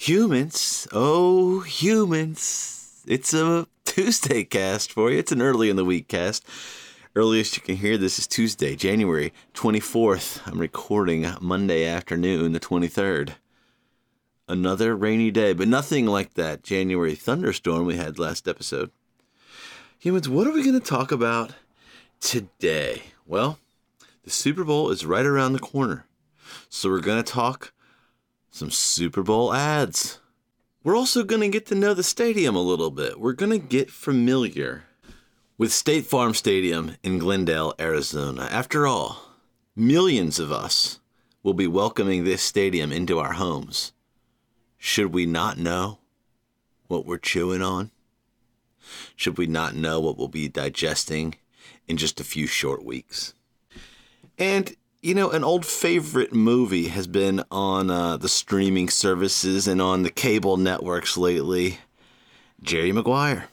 Humans, oh, humans. It's a Tuesday cast for you. It's an early in the week cast. Earliest you can hear this is Tuesday, January 24th. I'm recording Monday afternoon, the 23rd. Another rainy day, but nothing like that January thunderstorm we had last episode. Humans, what are we going to talk about today? Well, the Super Bowl is right around the corner. So we're going to talk some Super Bowl ads. We're also going to get to know the stadium a little bit. We're going to get familiar with State Farm Stadium in Glendale, Arizona. After all, millions of us will be welcoming this stadium into our homes. Should we not know what we're chewing on? Should we not know what we'll be digesting in just a few short weeks? And you know, an old favorite movie has been on uh, the streaming services and on the cable networks lately Jerry Maguire.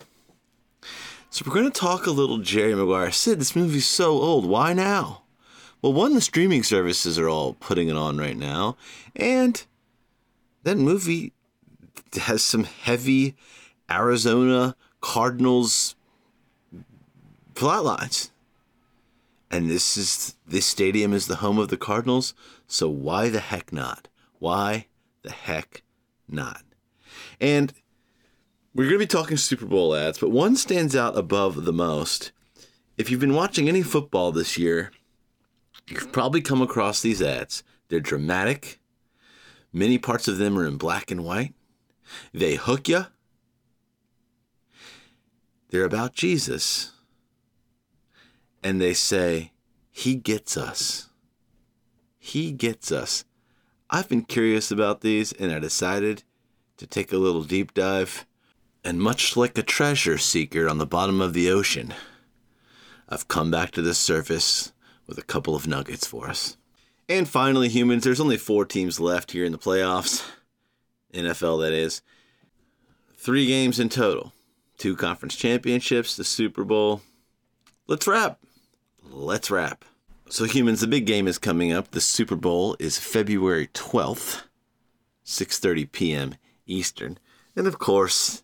So, we're going to talk a little Jerry Maguire. Sid, this movie's so old. Why now? Well, one, the streaming services are all putting it on right now. And that movie has some heavy Arizona Cardinals plot lines and this is this stadium is the home of the Cardinals, so why the heck not? Why the heck not? And we're going to be talking Super Bowl ads, but one stands out above the most. If you've been watching any football this year, you've probably come across these ads. They're dramatic. Many parts of them are in black and white. They hook you. They're about Jesus and they say, He gets us. He gets us. I've been curious about these and I decided to take a little deep dive. And much like a treasure seeker on the bottom of the ocean, I've come back to the surface with a couple of nuggets for us. And finally, humans, there's only four teams left here in the playoffs. NFL, that is. Three games in total two conference championships, the Super Bowl. Let's wrap let's wrap. So, humans, the big game is coming up. The Super Bowl is February 12th, 6:30 p.m. Eastern. And of course,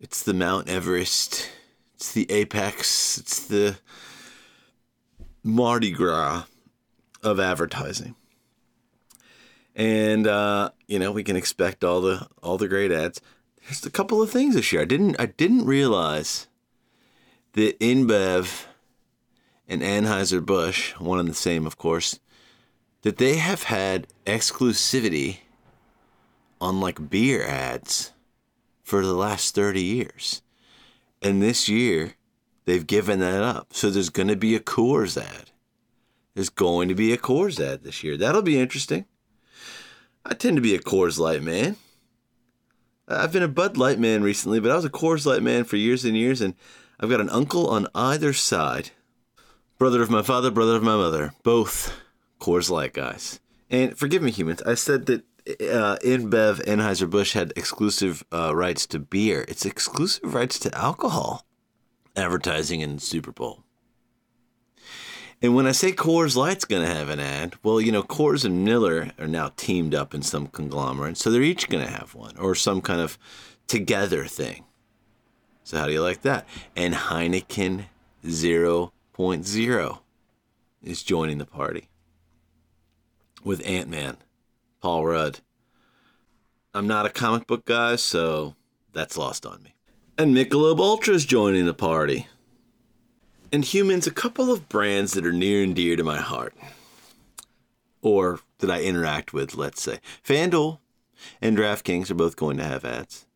it's the Mount Everest. It's the apex. It's the Mardi Gras of advertising. And uh, you know, we can expect all the all the great ads. There's a couple of things this year. I didn't I didn't realize that InBev and Anheuser-Busch, one and the same, of course, that they have had exclusivity on like beer ads for the last 30 years. And this year, they've given that up. So there's going to be a Coors ad. There's going to be a Coors ad this year. That'll be interesting. I tend to be a Coors Light man. I've been a Bud Light man recently, but I was a Coors Light man for years and years, and I've got an uncle on either side brother of my father, brother of my mother, both Coors Light guys. And forgive me, humans, I said that uh, InBev Anheuser-Busch had exclusive uh, rights to beer. It's exclusive rights to alcohol advertising in Super Bowl. And when I say Coors Light's going to have an ad, well, you know, Coors and Miller are now teamed up in some conglomerate, so they're each going to have one or some kind of together thing. So how do you like that? And Heineken Zero 2.0 is joining the party with Ant Man, Paul Rudd. I'm not a comic book guy, so that's lost on me. And Michelob Ultra is joining the party. And humans, a couple of brands that are near and dear to my heart, or that I interact with, let's say. FanDuel and DraftKings are both going to have ads.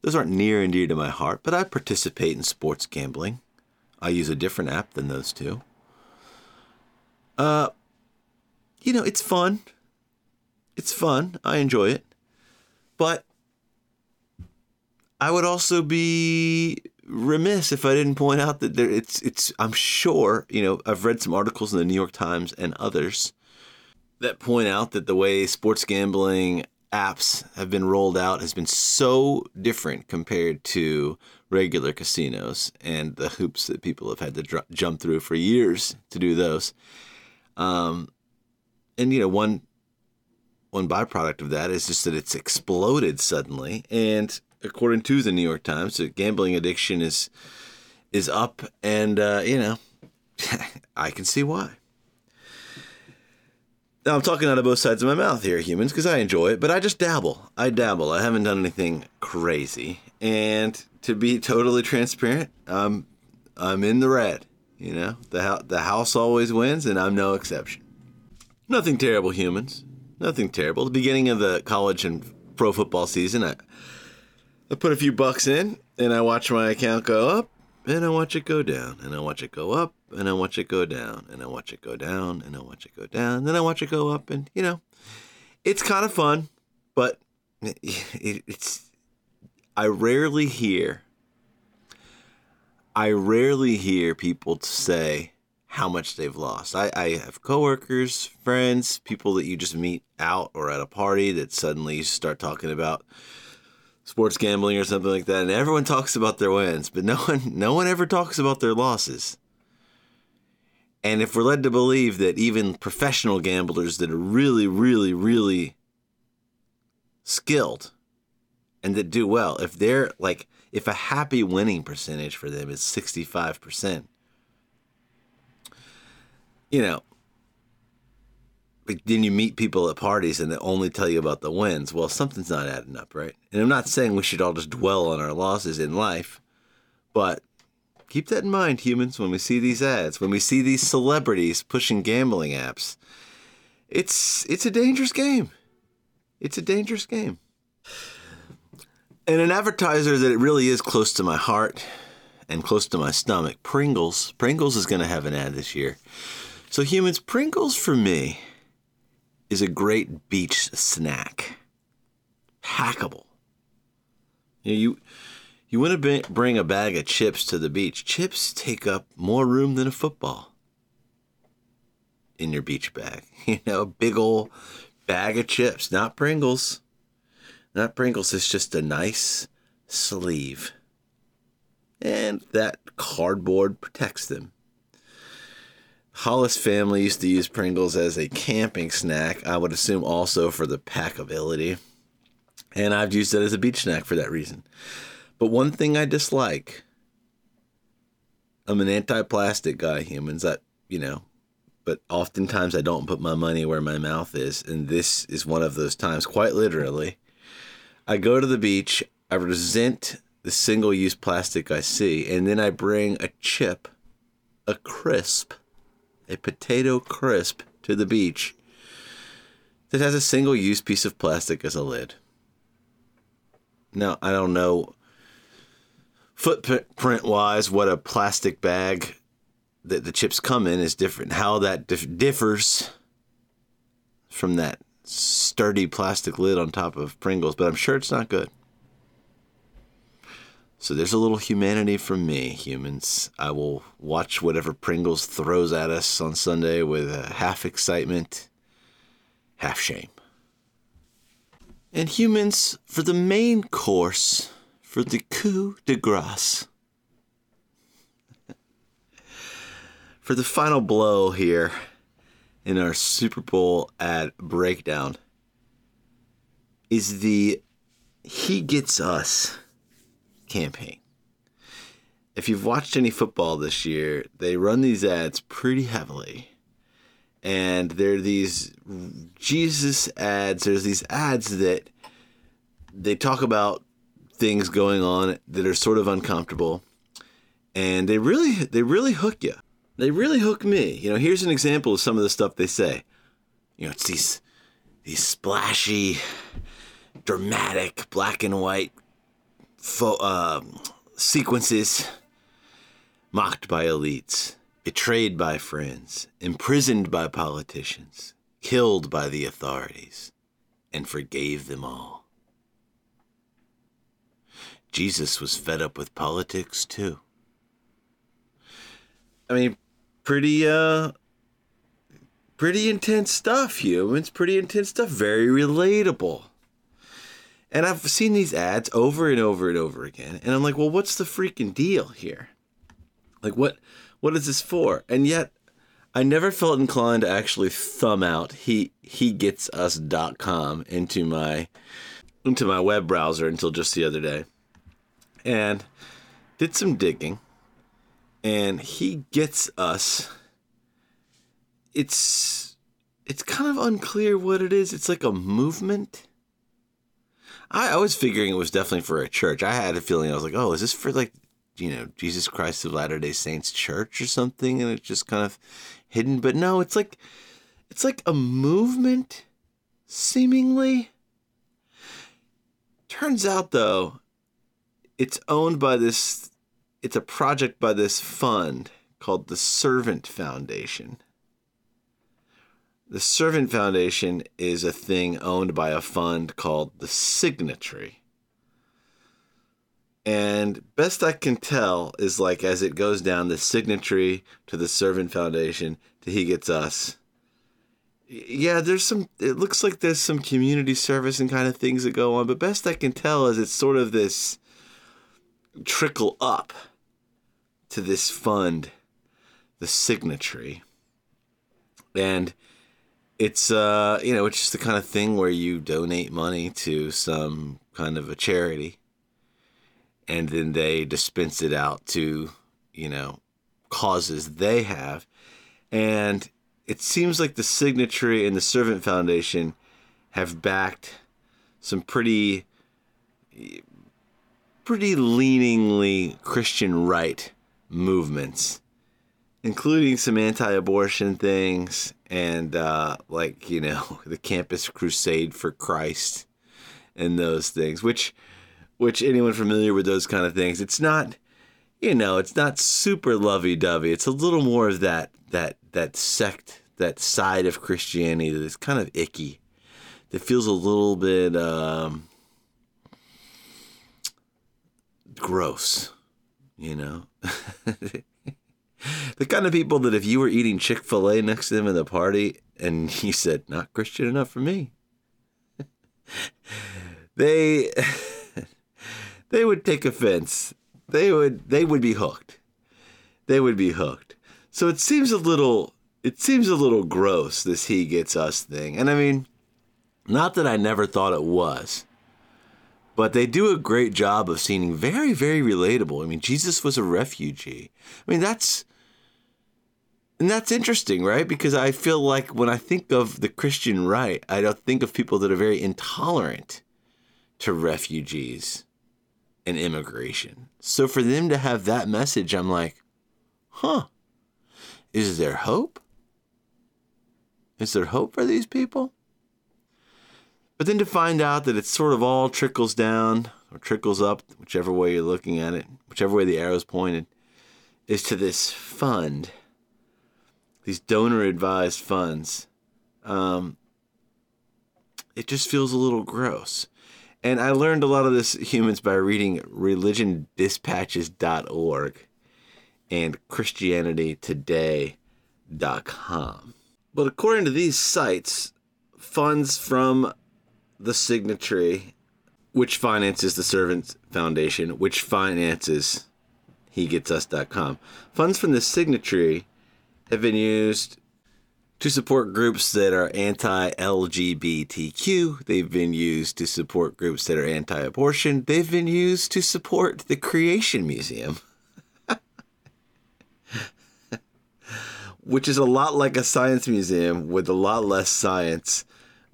Those aren't near and dear to my heart, but I participate in sports gambling. I use a different app than those two. Uh, you know, it's fun. It's fun. I enjoy it. But I would also be remiss if I didn't point out that there it's it's I'm sure, you know, I've read some articles in the New York Times and others that point out that the way sports gambling apps have been rolled out has been so different compared to regular casinos and the hoops that people have had to dr- jump through for years to do those. Um, and you know, one one byproduct of that is just that it's exploded suddenly. And according to the New York Times, gambling addiction is is up, and uh, you know, I can see why. Now I'm talking out of both sides of my mouth here, humans, because I enjoy it, but I just dabble. I dabble. I haven't done anything crazy, and to be totally transparent, I'm I'm in the red. You know, the the house always wins, and I'm no exception. Nothing terrible, humans. Nothing terrible. The beginning of the college and pro football season, I I put a few bucks in, and I watch my account go up, and I watch it go down, and I watch it go up, and I watch it go down, and I watch it go down, and I watch it go down, then I watch it go up, and you know, it's kind of fun, but it's I rarely hear I rarely hear people to say how much they've lost. I, I have coworkers, friends, people that you just meet out or at a party that suddenly start talking about sports gambling or something like that, and everyone talks about their wins, but no one no one ever talks about their losses. And if we're led to believe that even professional gamblers that are really, really, really skilled and that do well, if they're like if a happy winning percentage for them is 65%, you know, then you meet people at parties and they only tell you about the wins. Well, something's not adding up, right? And I'm not saying we should all just dwell on our losses in life, but keep that in mind, humans, when we see these ads, when we see these celebrities pushing gambling apps. It's it's a dangerous game. It's a dangerous game. And an advertiser that it really is close to my heart and close to my stomach, Pringles. Pringles is going to have an ad this year. So humans, Pringles for me is a great beach snack. Hackable. You know, you you want to bring a bag of chips to the beach. Chips take up more room than a football in your beach bag. You know, big old bag of chips, not Pringles. Not Pringles, it's just a nice sleeve. And that cardboard protects them. Hollis family used to use Pringles as a camping snack. I would assume also for the packability. And I've used it as a beach snack for that reason. But one thing I dislike I'm an anti plastic guy, humans. That, you know, but oftentimes I don't put my money where my mouth is. And this is one of those times, quite literally. I go to the beach, I resent the single use plastic I see, and then I bring a chip, a crisp a potato crisp to the beach that has a single use piece of plastic as a lid. Now, I don't know footprint wise what a plastic bag that the chips come in is different. How that dif- differs from that sturdy plastic lid on top of Pringles, but I'm sure it's not good. So there's a little humanity from me, humans. I will watch whatever Pringles throws at us on Sunday with half excitement, half shame. And humans, for the main course, for the coup de grace, for the final blow here in our Super Bowl ad breakdown, is the He Gets Us campaign. If you've watched any football this year, they run these ads pretty heavily. And they're these Jesus ads. There's these ads that they talk about things going on that are sort of uncomfortable. And they really they really hook you. They really hook me. You know, here's an example of some of the stuff they say. You know, it's these these splashy, dramatic black and white fo- uh, sequences mocked by elites, betrayed by friends, imprisoned by politicians, killed by the authorities, and forgave them all. Jesus was fed up with politics too. I mean, pretty uh pretty intense stuff, humans. Pretty intense stuff. Very relatable. And I've seen these ads over and over and over again. And I'm like, well, what's the freaking deal here? Like what what is this for? And yet I never felt inclined to actually thumb out he he gets us.com into my into my web browser until just the other day. And did some digging and he gets us it's it's kind of unclear what it is. It's like a movement. I, I was figuring it was definitely for a church. I had a feeling I was like, oh, is this for like you know Jesus Christ of Latter Day Saints Church or something? And it's just kind of hidden. But no, it's like it's like a movement, seemingly. Turns out though, it's owned by this. It's a project by this fund called the Servant Foundation. The Servant Foundation is a thing owned by a fund called the Signatry. And best I can tell is like as it goes down the Signatry to the Servant Foundation to He Gets Us. Yeah, there's some, it looks like there's some community service and kind of things that go on, but best I can tell is it's sort of this trickle up to this fund, the Signatry. And it's uh you know it's just the kind of thing where you donate money to some kind of a charity and then they dispense it out to you know causes they have. And it seems like the signatry and the servant foundation have backed some pretty pretty leaningly christian right movements including some anti-abortion things and uh, like you know the campus crusade for christ and those things which which anyone familiar with those kind of things it's not you know it's not super lovey-dovey. It's a little more of that that that sect that side of christianity that is kind of icky that feels a little bit um, gross you know the kind of people that if you were eating Chick fil A next to them at the party and he said, not Christian enough for me, they they would take offense. They would they would be hooked. They would be hooked. So it seems a little it seems a little gross this he gets us thing. And I mean, not that I never thought it was. But they do a great job of seeming very, very relatable. I mean, Jesus was a refugee. I mean, that's and that's interesting, right? Because I feel like when I think of the Christian right, I don't think of people that are very intolerant to refugees and immigration. So for them to have that message, I'm like, huh, is there hope? Is there hope for these people? But then to find out that it sort of all trickles down or trickles up, whichever way you're looking at it, whichever way the arrow's pointed, is to this fund these donor advised funds, um, it just feels a little gross. And I learned a lot of this humans by reading religiondispatches.org and christianitytoday.com. But according to these sites, funds from the signatry, which finances the Servant Foundation, which finances hegetsus.com. funds from the signatry have been used to support groups that are anti LGBTQ. They've been used to support groups that are anti abortion. They've been used to support the Creation Museum, which is a lot like a science museum with a lot less science.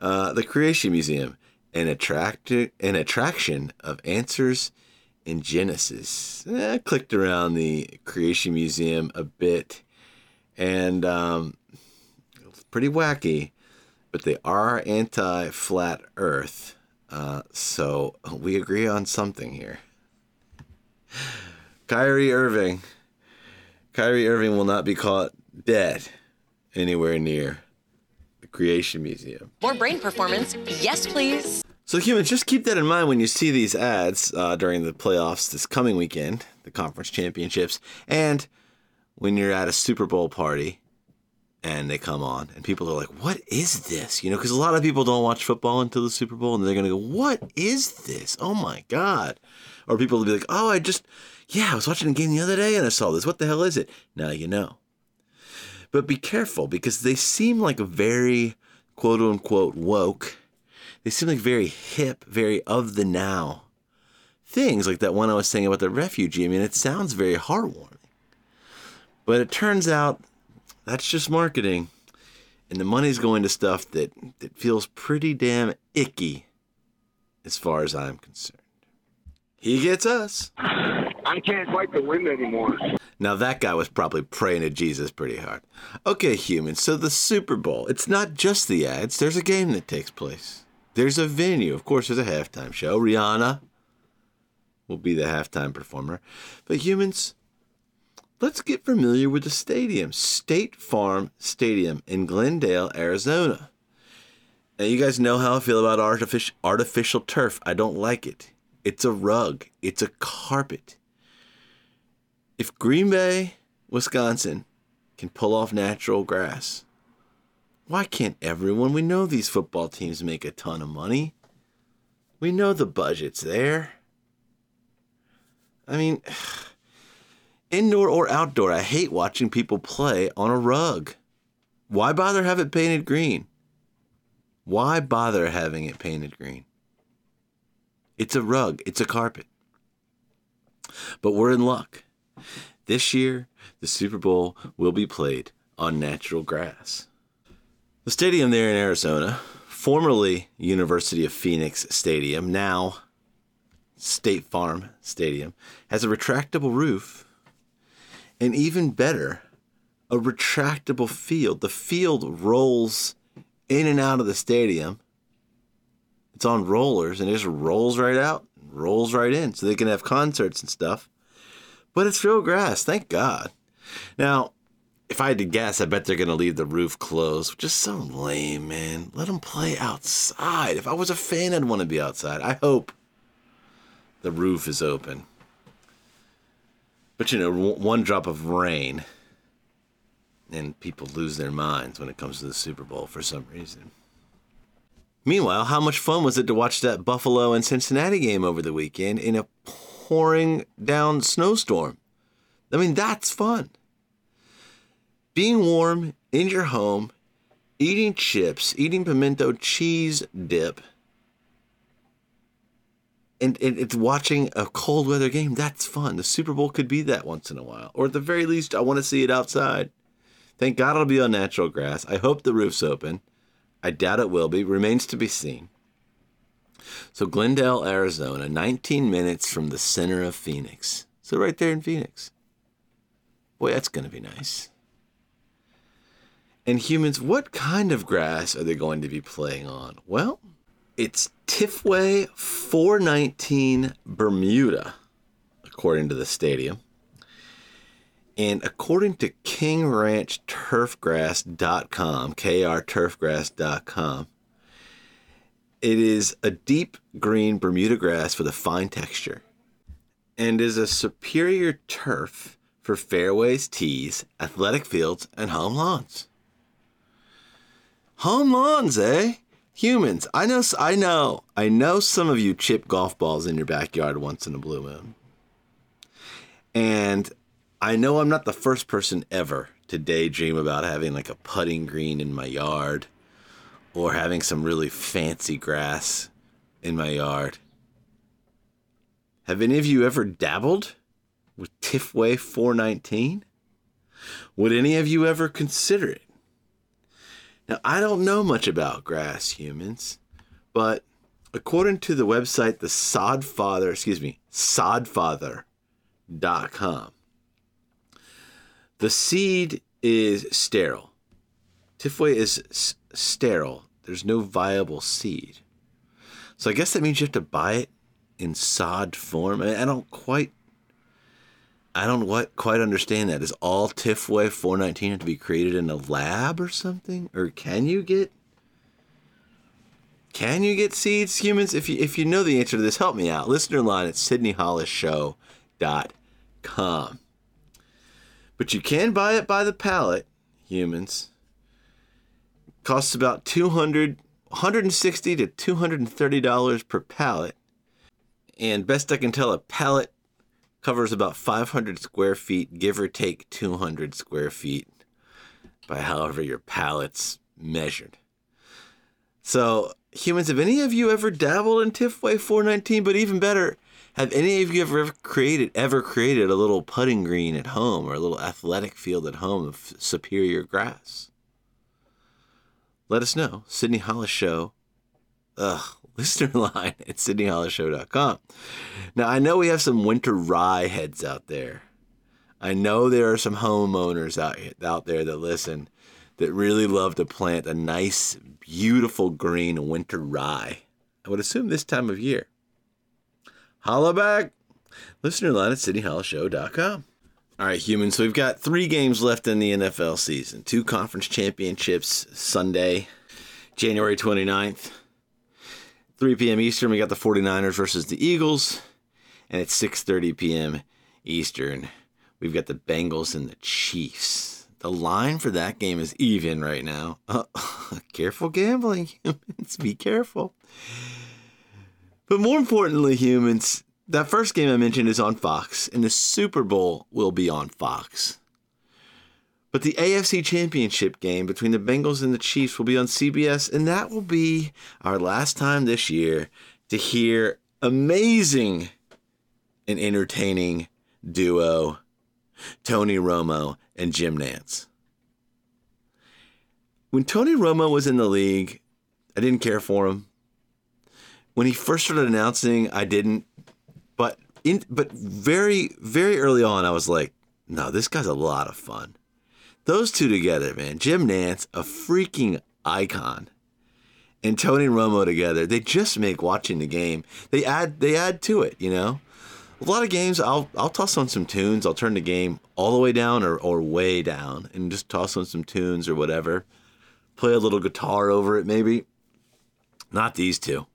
Uh, the Creation Museum, an, attract- an attraction of answers in Genesis. Eh, I clicked around the Creation Museum a bit and um, it's pretty wacky, but they are anti flat Earth. Uh, so we agree on something here. Kyrie Irving. Kyrie Irving will not be caught dead anywhere near Creation Museum. More brain performance. Yes, please. So, humans, just keep that in mind when you see these ads uh, during the playoffs this coming weekend, the conference championships, and when you're at a Super Bowl party and they come on and people are like, what is this? You know, because a lot of people don't watch football until the Super Bowl and they're going to go, what is this? Oh my God. Or people will be like, oh, I just, yeah, I was watching a game the other day and I saw this. What the hell is it? Now you know. But be careful because they seem like very quote unquote woke. They seem like very hip, very of the now things, like that one I was saying about the refugee. I mean, it sounds very heartwarming. But it turns out that's just marketing. And the money's going to stuff that, that feels pretty damn icky as far as I'm concerned. He gets us. I can't fight the wind anymore. Now that guy was probably praying to Jesus pretty hard. Okay, humans, so the Super Bowl, it's not just the ads, there's a game that takes place. There's a venue. Of course, there's a halftime show. Rihanna will be the halftime performer. But humans, let's get familiar with the stadium. State Farm Stadium in Glendale, Arizona. Now, you guys know how I feel about artificial, artificial turf. I don't like it. It's a rug, it's a carpet. If Green Bay, Wisconsin, can pull off natural grass, why can't everyone? We know these football teams make a ton of money. We know the budget's there. I mean, indoor or outdoor, I hate watching people play on a rug. Why bother have it painted green? Why bother having it painted green? It's a rug, it's a carpet. But we're in luck. This year, the Super Bowl will be played on natural grass. The stadium there in Arizona, formerly University of Phoenix Stadium, now State Farm Stadium, has a retractable roof and even better, a retractable field. The field rolls in and out of the stadium. It's on rollers and it just rolls right out, rolls right in, so they can have concerts and stuff. But it's real grass, thank God. Now, if I had to guess, I bet they're going to leave the roof closed, which is so lame, man. Let them play outside. If I was a fan, I'd want to be outside. I hope the roof is open. But you know, one drop of rain and people lose their minds when it comes to the Super Bowl for some reason. Meanwhile, how much fun was it to watch that Buffalo and Cincinnati game over the weekend in a pouring down snowstorm? I mean, that's fun. Being warm in your home, eating chips, eating pimento cheese dip, and, and it's watching a cold weather game. That's fun. The Super Bowl could be that once in a while. Or at the very least, I want to see it outside. Thank God it'll be on natural grass. I hope the roof's open. I doubt it will be. Remains to be seen. So, Glendale, Arizona, 19 minutes from the center of Phoenix. So, right there in Phoenix. Boy, that's going to be nice. And humans, what kind of grass are they going to be playing on? Well, it's Tifway 419 Bermuda, according to the stadium. And according to KingRanchTurfgrass.com, krturfgrass.com, it is a deep green Bermuda grass with a fine texture and is a superior turf for fairways, tees, athletic fields, and home lawns. Home lawns, eh? Humans, I know, I know, I know some of you chip golf balls in your backyard once in a blue moon. And I know I'm not the first person ever to daydream about having like a putting green in my yard or having some really fancy grass in my yard. Have any of you ever dabbled with Tifway 419? Would any of you ever consider it? Now, I don't know much about grass humans, but according to the website, the Sodfather, excuse me, sodfather.com, the seed is sterile. Tifway is sterile. There's no viable seed. So I guess that means you have to buy it in sod form. I, don't quite I don't what quite understand that. Is all Tifway 419 have to be created in a lab or something? Or can you get can you get seeds, humans? If you if you know the answer to this, help me out. Listener line at sydneyhollisshow.com. But you can buy it by the pallet, humans. Costs about 200 160 to 230 dollars per pallet. And best I can tell, a pallet covers about 500 square feet, give or take 200 square feet. by however your pallet's measured. So, humans, have any of you ever dabbled in Tifway 419? But even better, have any of you ever created ever created a little putting green at home or a little athletic field at home of superior grass? Let us know. Sydney Hollis Show. Ugh, listener line at sydneyhollisshow.com. Now I know we have some winter rye heads out there. I know there are some homeowners out out there that listen that really love to plant a nice, beautiful green winter rye. I would assume this time of year. Holla back. Listener line at sydneyhollisshow.com. All right, humans. So we've got three games left in the NFL season. Two conference championships Sunday, January 29th. 3 p.m. Eastern, we got the 49ers versus the Eagles. And at 6.30 p.m. Eastern, we've got the Bengals and the Chiefs. The line for that game is even right now. Uh, careful gambling, humans. Be careful. But more importantly, humans, that first game I mentioned is on Fox, and the Super Bowl will be on Fox. But the AFC Championship game between the Bengals and the Chiefs will be on CBS, and that will be our last time this year to hear amazing and entertaining duo Tony Romo and Jim Nantz. When Tony Romo was in the league, I didn't care for him. When he first started announcing, I didn't. In but very very early on, I was like, no, this guy's a lot of fun. Those two together, man, Jim Nantz, a freaking icon, and Tony Romo together, they just make watching the game. They add they add to it, you know. A lot of games, I'll I'll toss on some tunes. I'll turn the game all the way down or, or way down, and just toss on some tunes or whatever. Play a little guitar over it, maybe. Not these two.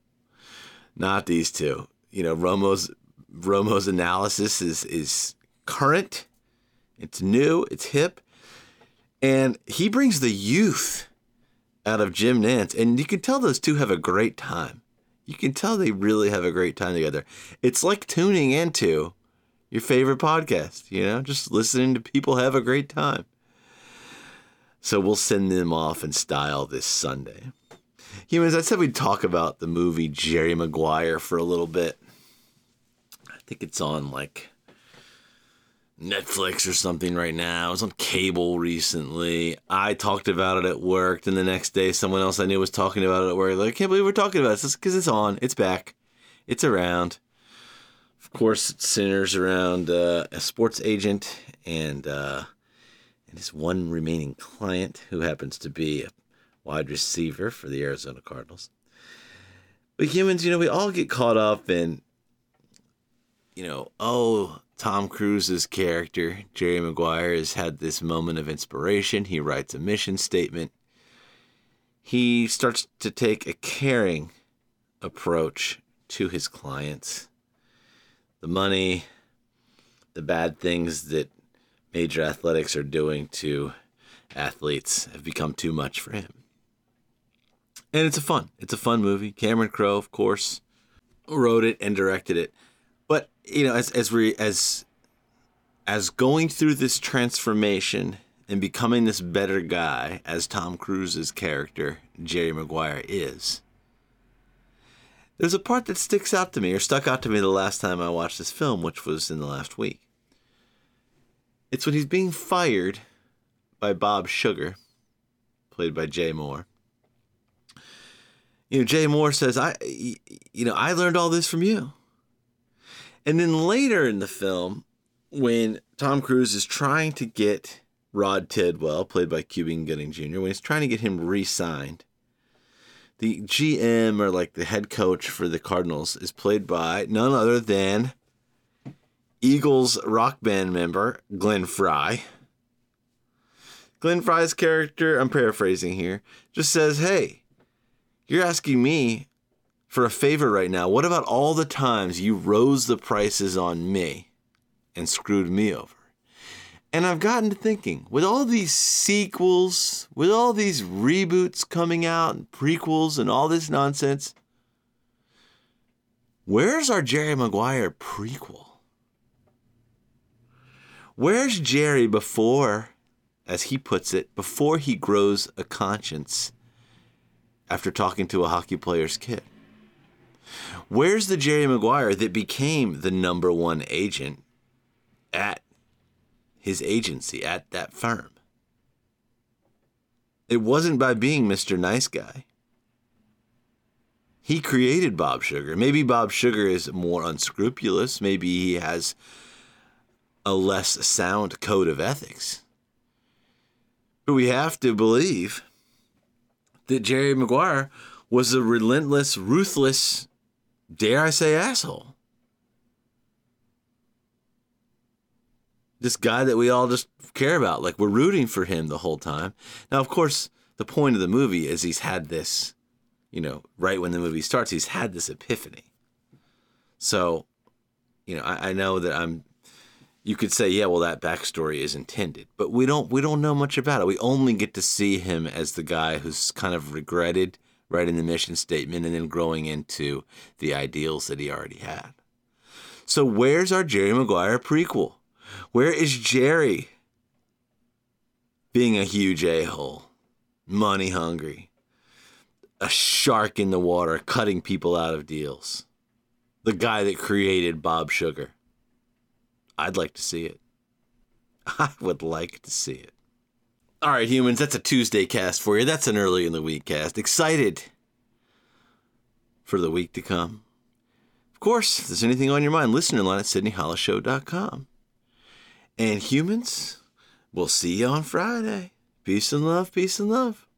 Not these two. You know, Romo's Romo's analysis is is current. It's new. It's hip, and he brings the youth out of Jim Nantz, and you can tell those two have a great time. You can tell they really have a great time together. It's like tuning into your favorite podcast. You know, just listening to people have a great time. So we'll send them off in style this Sunday. Humans, I said we'd talk about the movie Jerry Maguire for a little bit. Think it's on like Netflix or something right now. It was on cable recently. I talked about it at work, and the next day, someone else I knew was talking about it at work. Like, I can't believe we're talking about this because it's on, it's back, it's around. Of course, it centers around uh, a sports agent and uh, and his one remaining client, who happens to be a wide receiver for the Arizona Cardinals. But humans, you know, we all get caught up in, you know, oh, Tom Cruise's character, Jerry Maguire, has had this moment of inspiration. He writes a mission statement. He starts to take a caring approach to his clients. The money, the bad things that major athletics are doing to athletes have become too much for him. And it's a fun, it's a fun movie. Cameron Crowe, of course, wrote it and directed it. But you know, as as we as as going through this transformation and becoming this better guy, as Tom Cruise's character Jerry Maguire is, there's a part that sticks out to me or stuck out to me the last time I watched this film, which was in the last week. It's when he's being fired by Bob Sugar, played by Jay Mohr. You know, Jay Mohr says, "I, you know, I learned all this from you." And then later in the film, when Tom Cruise is trying to get Rod Tidwell, played by Cuba Gooding Jr., when he's trying to get him re-signed, the GM or like the head coach for the Cardinals is played by none other than Eagles rock band member Glenn Frey. Glenn Frey's character, I'm paraphrasing here, just says, Hey, you're asking me for a favor right now. What about all the times you rose the prices on me and screwed me over? And I've gotten to thinking, with all these sequels, with all these reboots coming out and prequels and all this nonsense, where's our Jerry Maguire prequel? Where's Jerry before as he puts it, before he grows a conscience after talking to a hockey player's kid? Where's the Jerry Maguire that became the number one agent at his agency, at that firm? It wasn't by being Mr. Nice Guy. He created Bob Sugar. Maybe Bob Sugar is more unscrupulous. Maybe he has a less sound code of ethics. But we have to believe that Jerry Maguire was a relentless, ruthless, dare I say, asshole. This guy that we all just care about, like we're rooting for him the whole time. Now, of course, the point of the movie is he's had this, you know, right when the movie starts, he's had this epiphany. So, you know, I, I know that I'm you could say, yeah, well, that backstory is intended, but we don't we don't know much about it. We only get to see him as the guy who's kind of regretted writing the mission statement and then growing into the ideals that he already had. So where's our Jerry Maguire prequel? Where is Jerry being a huge a hole, money hungry, a shark in the water, cutting people out of deals? The guy that created Bob Sugar. I'd like to see it. I would like to see it. All right, humans, that's a Tuesday cast for you. That's an early in the week cast. Excited for the week to come. Of course, if there's anything on your mind, listener line at sydneyhollisshow.com. And humans, we'll see you on Friday. Peace and love, peace and love.